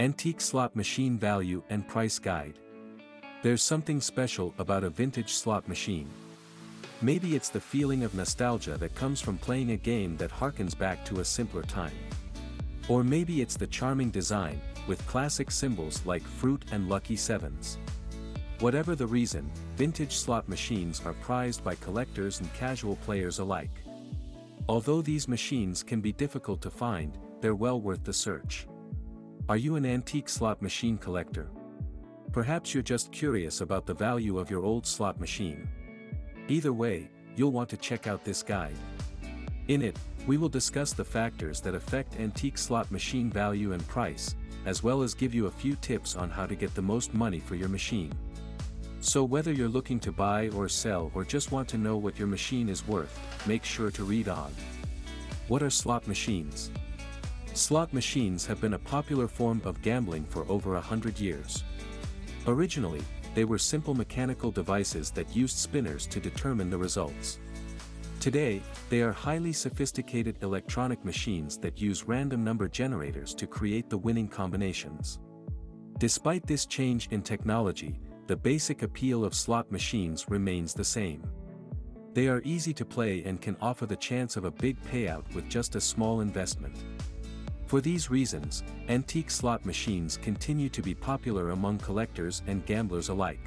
Antique slot machine value and price guide. There's something special about a vintage slot machine. Maybe it's the feeling of nostalgia that comes from playing a game that harkens back to a simpler time. Or maybe it's the charming design, with classic symbols like fruit and lucky sevens. Whatever the reason, vintage slot machines are prized by collectors and casual players alike. Although these machines can be difficult to find, they're well worth the search. Are you an antique slot machine collector? Perhaps you're just curious about the value of your old slot machine. Either way, you'll want to check out this guide. In it, we will discuss the factors that affect antique slot machine value and price, as well as give you a few tips on how to get the most money for your machine. So whether you're looking to buy or sell or just want to know what your machine is worth, make sure to read on. What are slot machines? Slot machines have been a popular form of gambling for over a hundred years. Originally, they were simple mechanical devices that used spinners to determine the results. Today, they are highly sophisticated electronic machines that use random number generators to create the winning combinations. Despite this change in technology, the basic appeal of slot machines remains the same. They are easy to play and can offer the chance of a big payout with just a small investment. For these reasons, antique slot machines continue to be popular among collectors and gamblers alike.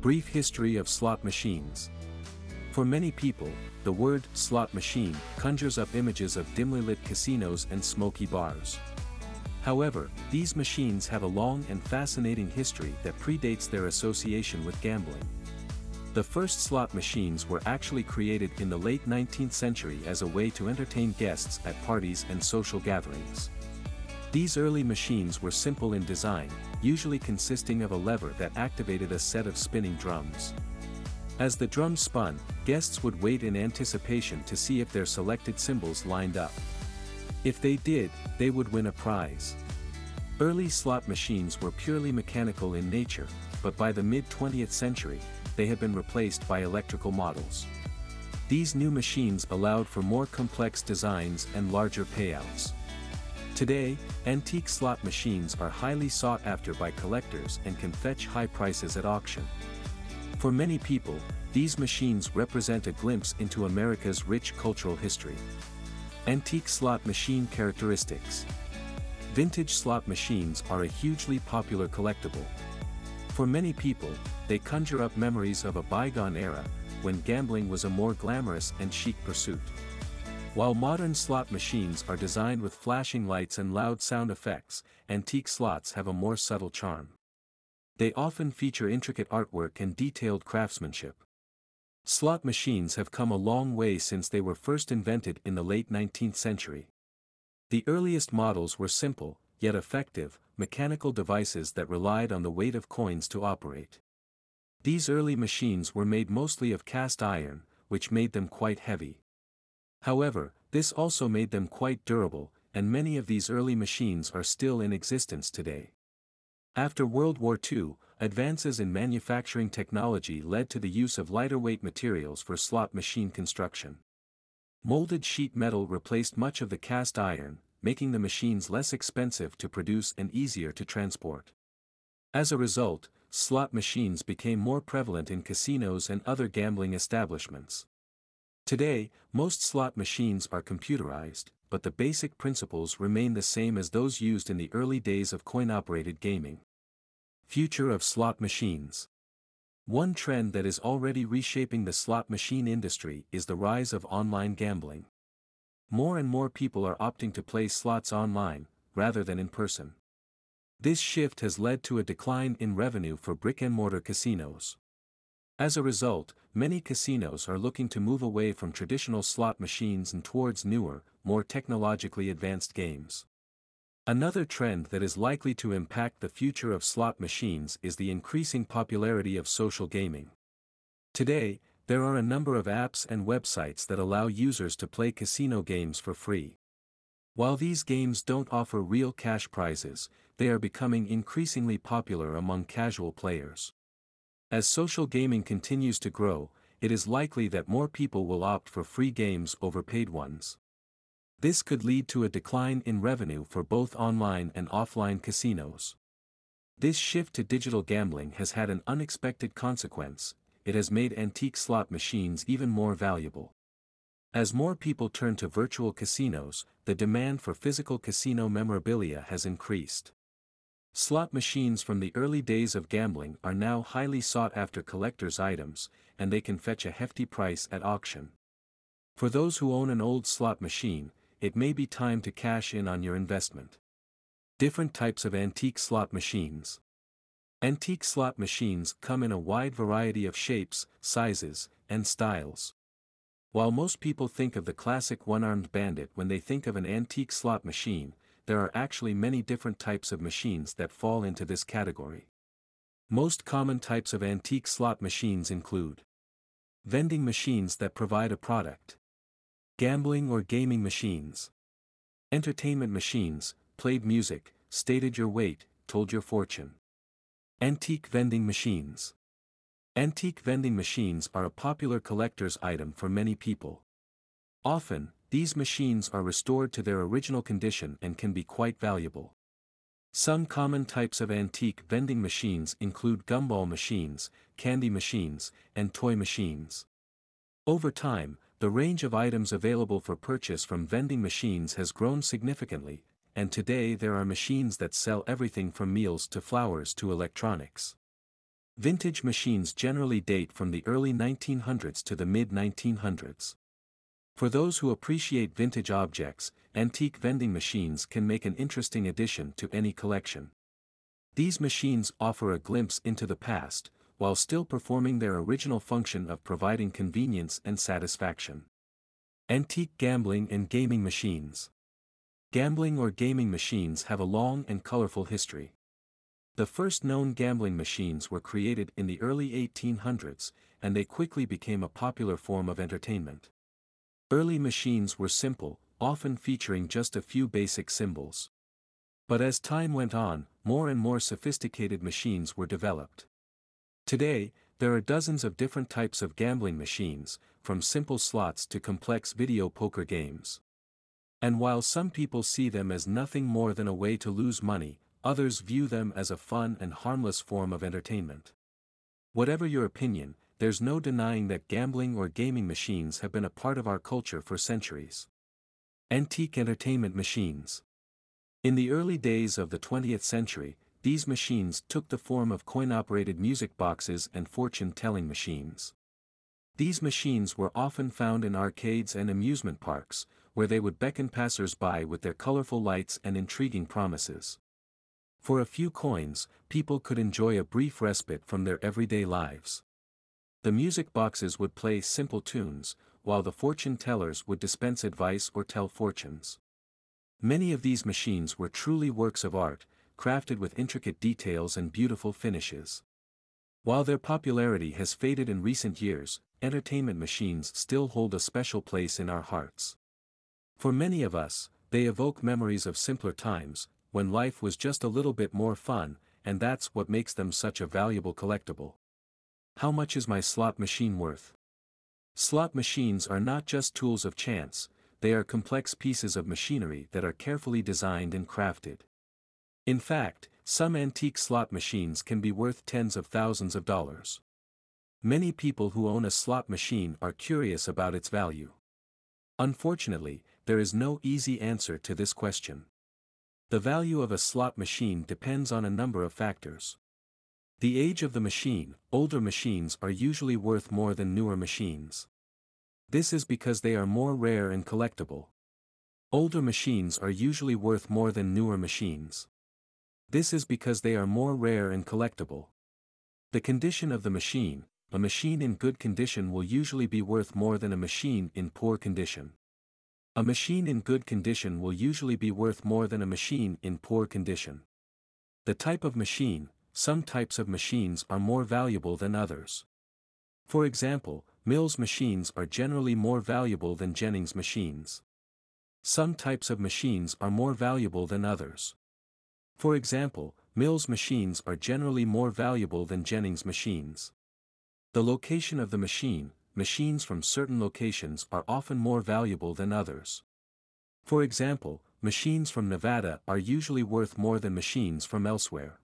Brief history of slot machines. For many people, the word slot machine conjures up images of dimly lit casinos and smoky bars. However, these machines have a long and fascinating history that predates their association with gambling. The first slot machines were actually created in the late 19th century as a way to entertain guests at parties and social gatherings. These early machines were simple in design, usually consisting of a lever that activated a set of spinning drums. As the drums spun, guests would wait in anticipation to see if their selected symbols lined up. If they did, they would win a prize. Early slot machines were purely mechanical in nature, but by the mid-20th century, they had been replaced by electrical models. These new machines allowed for more complex designs and larger payouts. Today, antique slot machines are highly sought after by collectors and can fetch high prices at auction. For many people, these machines represent a glimpse into America's rich cultural history. Antique slot machine characteristics. Vintage slot machines are a hugely popular collectible. For many people, they conjure up memories of a bygone era, when gambling was a more glamorous and chic pursuit. While modern slot machines are designed with flashing lights and loud sound effects, antique slots have a more subtle charm. They often feature intricate artwork and detailed craftsmanship. Slot machines have come a long way since they were first invented in the late 19th century. The earliest models were simple, yet effective, mechanical devices that relied on the weight of coins to operate. These early machines were made mostly of cast iron, which made them quite heavy. However, this also made them quite durable, and many of these early machines are still in existence today. After World War II, advances in manufacturing technology led to the use of lighter weight materials for slot machine construction. Molded sheet metal replaced much of the cast iron, making the machines less expensive to produce and easier to transport. As a result, slot machines became more prevalent in casinos and other gambling establishments. Today, most slot machines are computerized, but the basic principles remain the same as those used in the early days of coin-operated gaming. Future of slot machines. One trend that is already reshaping the slot machine industry is the rise of online gambling. More and more people are opting to play slots online, rather than in person. This shift has led to a decline in revenue for brick-and-mortar casinos. As a result, many casinos are looking to move away from traditional slot machines and towards newer, more technologically advanced games. Another trend that is likely to impact the future of slot machines is the increasing popularity of social gaming. Today, there are a number of apps and websites that allow users to play casino games for free. While these games don't offer real cash prizes, they are becoming increasingly popular among casual players. As social gaming continues to grow, it is likely that more people will opt for free games over paid ones. This could lead to a decline in revenue for both online and offline casinos. This shift to digital gambling has had an unexpected consequence, it has made antique slot machines even more valuable. As more people turn to virtual casinos, the demand for physical casino memorabilia has increased. Slot machines from the early days of gambling are now highly sought after collector's items, and they can fetch a hefty price at auction. For those who own an old slot machine, it may be time to cash in on your investment. Different types of antique slot machines. Antique slot machines come in a wide variety of shapes, sizes, and styles. While most people think of the classic one-armed bandit when they think of an antique slot machine, there are actually many different types of machines that fall into this category. Most common types of antique slot machines include vending machines that provide a product, gambling or gaming machines, entertainment machines, played music, stated your weight, told your fortune. Antique vending machines. Antique vending machines are a popular collector's item for many people. Often, these machines are restored to their original condition and can be quite valuable. Some common types of antique vending machines include gumball machines, candy machines, and toy machines. Over time, the range of items available for purchase from vending machines has grown significantly, and today there are machines that sell everything from meals to flowers to electronics. Vintage machines generally date from the early 1900s to the mid 1900s. For those who appreciate vintage objects, antique vending machines can make an interesting addition to any collection. These machines offer a glimpse into the past, while still performing their original function of providing convenience and satisfaction. Antique gambling and gaming machines. Gambling or gaming machines have a long and colorful history. The first known gambling machines were created in the early 1800s, and they quickly became a popular form of entertainment. Early machines were simple, often featuring just a few basic symbols. But as time went on, more and more sophisticated machines were developed. Today, there are dozens of different types of gambling machines, from simple slots to complex video poker games. And while some people see them as nothing more than a way to lose money, others view them as a fun and harmless form of entertainment. Whatever your opinion, there's no denying that gambling or gaming machines have been a part of our culture for centuries. Antique entertainment machines. In the early days of the 20th century, these machines took the form of coin-operated music boxes and fortune-telling machines. These machines were often found in arcades and amusement parks, where they would beckon passers-by with their colorful lights and intriguing promises. For a few coins, people could enjoy a brief respite from their everyday lives. The music boxes would play simple tunes, while the fortune tellers would dispense advice or tell fortunes. Many of these machines were truly works of art, crafted with intricate details and beautiful finishes. While their popularity has faded in recent years, entertainment machines still hold a special place in our hearts. For many of us, they evoke memories of simpler times, when life was just a little bit more fun, and that's what makes them such a valuable collectible. How much is my slot machine worth? Slot machines are not just tools of chance, they are complex pieces of machinery that are carefully designed and crafted. In fact, some antique slot machines can be worth tens of thousands of dollars. Many people who own a slot machine are curious about its value. Unfortunately, there is no easy answer to this question. The value of a slot machine depends on a number of factors. The age of the machine, older machines are usually worth more than newer machines. This is because they are more rare and collectible. Older machines are usually worth more than newer machines. This is because they are more rare and collectible. The condition of the machine, a machine in good condition will usually be worth more than a machine in poor condition. A machine in good condition will usually be worth more than a machine in poor condition. The type of machine, some types of machines are more valuable than others. For example, Mills machines are generally more valuable than Jennings machines. Some types of machines are more valuable than others. For example, Mills machines are generally more valuable than Jennings machines. The location of the machine, machines from certain locations are often more valuable than others. For example, machines from Nevada are usually worth more than machines from elsewhere.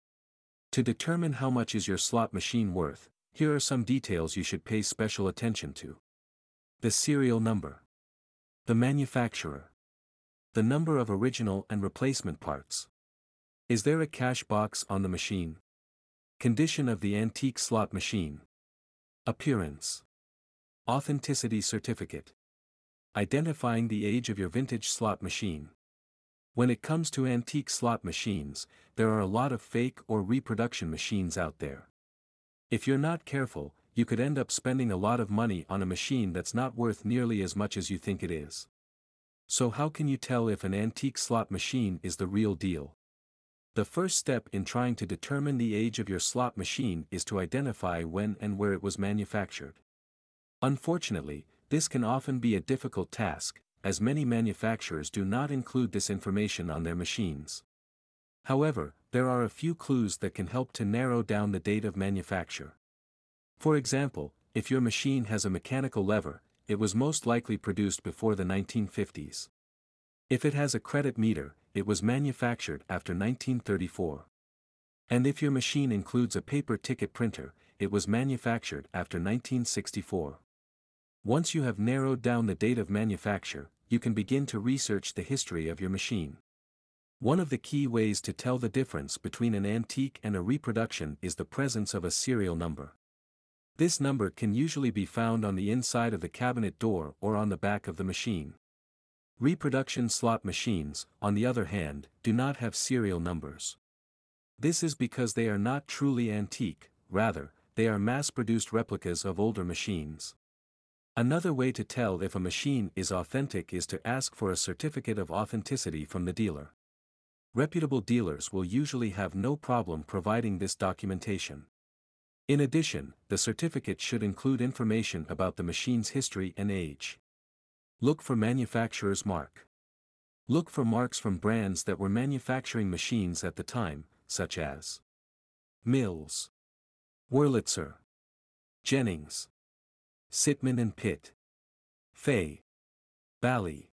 To determine how much is your slot machine worth, here are some details you should pay special attention to. The serial number. The manufacturer. The number of original and replacement parts. Is there a cash box on the machine? Condition of the antique slot machine. Appearance. Authenticity certificate. Identifying the age of your vintage slot machine. When it comes to antique slot machines, there are a lot of fake or reproduction machines out there. If you're not careful, you could end up spending a lot of money on a machine that's not worth nearly as much as you think it is. So how can you tell if an antique slot machine is the real deal? The first step in trying to determine the age of your slot machine is to identify when and where it was manufactured. Unfortunately, this can often be a difficult task, as many manufacturers do not include this information on their machines. However, there are a few clues that can help to narrow down the date of manufacture. For example, if your machine has a mechanical lever, it was most likely produced before the 1950s. If it has a credit meter, it was manufactured after 1934. And if your machine includes a paper ticket printer, it was manufactured after 1964. Once you have narrowed down the date of manufacture, you can begin to research the history of your machine. One of the key ways to tell the difference between an antique and a reproduction is the presence of a serial number. This number can usually be found on the inside of the cabinet door or on the back of the machine. Reproduction slot machines, on the other hand, do not have serial numbers. This is because they are not truly antique, rather, they are mass-produced replicas of older machines. Another way to tell if a machine is authentic is to ask for a certificate of authenticity from the dealer. Reputable dealers will usually have no problem providing this documentation. In addition, the certificate should include information about the machine's history and age. Look for manufacturer's mark. Look for marks from brands that were manufacturing machines at the time, such as Mills, Wurlitzer, Jennings, Sittman and Pitt, Fey, Bally.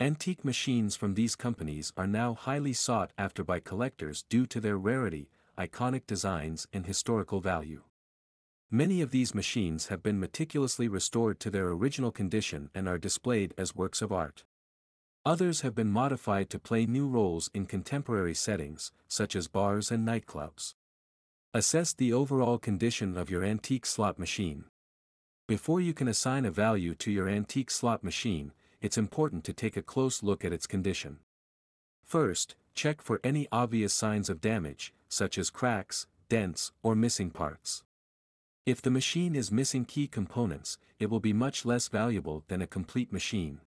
Antique machines from these companies are now highly sought after by collectors due to their rarity, iconic designs and historical value. Many of these machines have been meticulously restored to their original condition and are displayed as works of art. Others have been modified to play new roles in contemporary settings, such as bars and nightclubs. Assess the overall condition of your antique slot machine. Before you can assign a value to your antique slot machine, it's important to take a close look at its condition. First, check for any obvious signs of damage, such as cracks, dents, or missing parts. If the machine is missing key components, it will be much less valuable than a complete machine.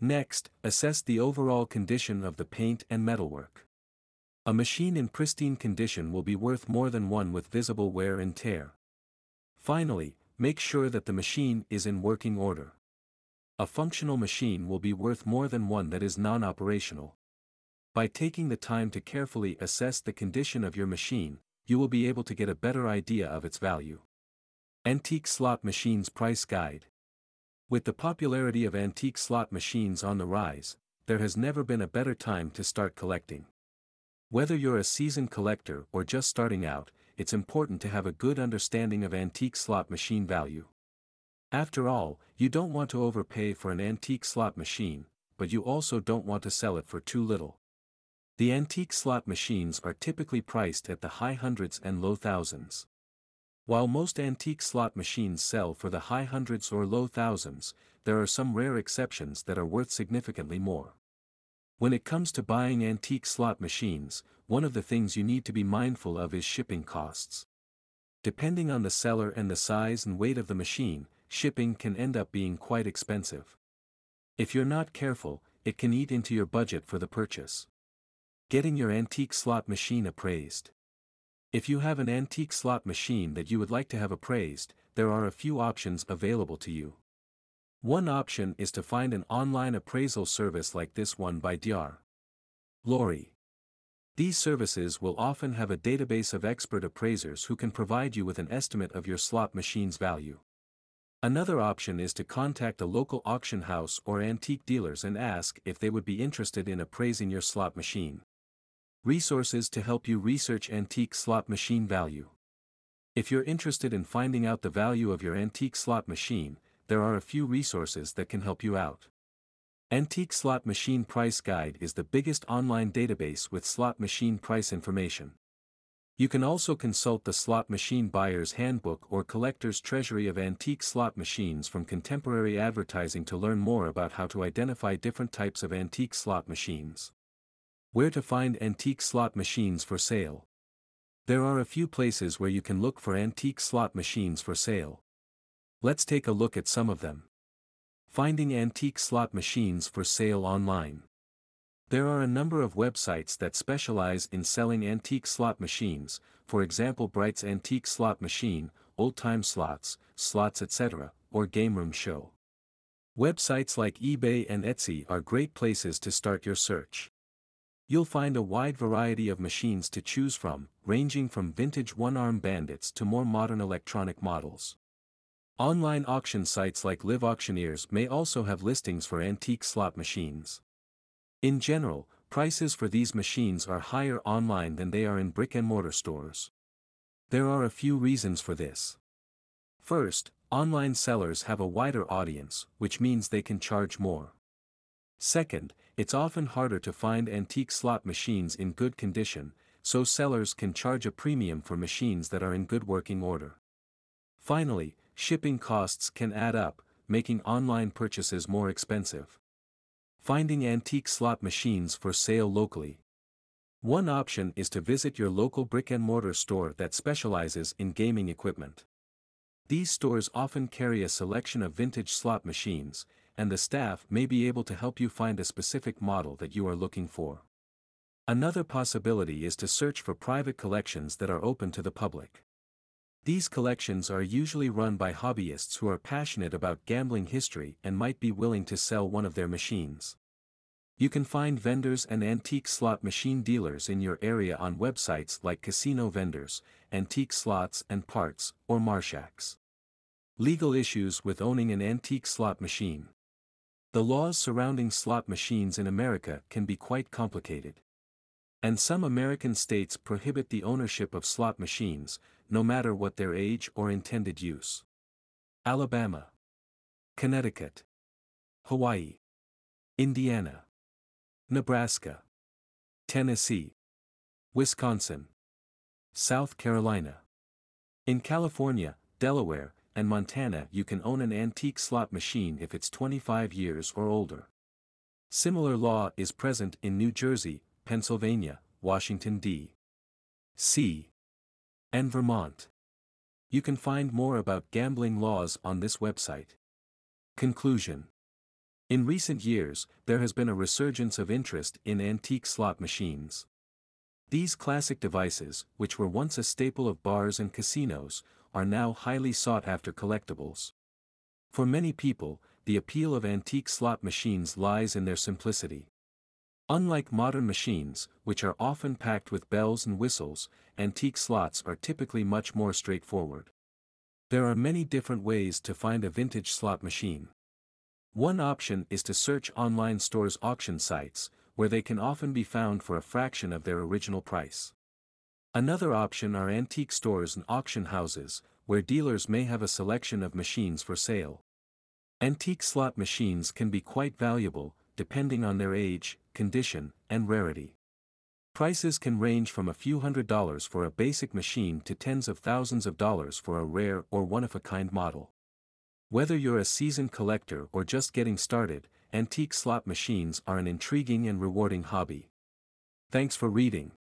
Next, assess the overall condition of the paint and metalwork. A machine in pristine condition will be worth more than one with visible wear and tear. Finally, make sure that the machine is in working order. A functional machine will be worth more than one that is non-operational. By taking the time to carefully assess the condition of your machine, you will be able to get a better idea of its value. Antique Slot Machines Price Guide With the popularity of antique slot machines on the rise, there has never been a better time to start collecting. Whether you're a seasoned collector or just starting out, it's important to have a good understanding of antique slot machine value. After all, you don't want to overpay for an antique slot machine, but you also don't want to sell it for too little. The antique slot machines are typically priced at the high hundreds and low thousands. While most antique slot machines sell for the high hundreds or low thousands, there are some rare exceptions that are worth significantly more. When it comes to buying antique slot machines, one of the things you need to be mindful of is shipping costs. Depending on the seller and the size and weight of the machine, shipping can end up being quite expensive. If you're not careful, it can eat into your budget for the purchase. Getting your antique slot machine appraised. If you have an antique slot machine that you would like to have appraised, there are a few options available to you. One option is to find an online appraisal service like this one by DR. Lori. These services will often have a database of expert appraisers who can provide you with an estimate of your slot machine's value. Another option is to contact a local auction house or antique dealers and ask if they would be interested in appraising your slot machine. Resources to help you research antique slot machine value. If you're interested in finding out the value of your antique slot machine, there are a few resources that can help you out. Antique Slot Machine Price Guide is the biggest online database with slot machine price information. You can also consult the Slot Machine Buyer's Handbook or Collector's Treasury of Antique Slot Machines from contemporary advertising to learn more about how to identify different types of antique slot machines. Where to find antique slot machines for sale. There are a few places where you can look for antique slot machines for sale. Let's take a look at some of them. Finding antique slot machines for sale online. There are a number of websites that specialize in selling antique slot machines, for example Bright's Antique Slot Machine, Old Time Slots, Slots etc., or Game Room Show. Websites like eBay and Etsy are great places to start your search. You'll find a wide variety of machines to choose from, ranging from vintage one-arm bandits to more modern electronic models. Online auction sites like Live Auctioneers may also have listings for antique slot machines. In general, prices for these machines are higher online than they are in brick-and-mortar stores. There are a few reasons for this. First, online sellers have a wider audience, which means they can charge more. Second, it's often harder to find antique slot machines in good condition, so sellers can charge a premium for machines that are in good working order. Finally, shipping costs can add up, making online purchases more expensive. Finding antique slot machines for sale locally. One option is to visit your local brick-and-mortar store that specializes in gaming equipment. These stores often carry a selection of vintage slot machines, and the staff may be able to help you find a specific model that you are looking for. Another possibility is to search for private collections that are open to the public. These collections are usually run by hobbyists who are passionate about gambling history and might be willing to sell one of their machines. You can find vendors and antique slot machine dealers in your area on websites like Casino Vendors, Antique Slots and Parts, or Marshacks. Legal issues with owning an antique slot machine. The laws surrounding slot machines in America can be quite complicated. And some American states prohibit the ownership of slot machines, no matter what their age or intended use. Alabama, Connecticut, Hawaii, Indiana, Nebraska, Tennessee, Wisconsin, South Carolina. In California, Delaware, and Montana you can own an antique slot machine if it's 25 years or older. Similar law is present in New Jersey, Pennsylvania, Washington, D.C., and Vermont. You can find more about gambling laws on this website. Conclusion In recent years, there has been a resurgence of interest in antique slot machines. These classic devices, which were once a staple of bars and casinos, are now highly sought after collectibles. For many people, the appeal of antique slot machines lies in their simplicity. Unlike modern machines, which are often packed with bells and whistles, antique slots are typically much more straightforward. There are many different ways to find a vintage slot machine. One option is to search online stores auction sites, where they can often be found for a fraction of their original price. Another option are antique stores and auction houses, where dealers may have a selection of machines for sale. Antique slot machines can be quite valuable, depending on their age, condition, and rarity. Prices can range from a few hundred dollars for a basic machine to tens of thousands of dollars for a rare or one-of-a-kind model. Whether you're a seasoned collector or just getting started, antique slot machines are an intriguing and rewarding hobby. Thanks for reading.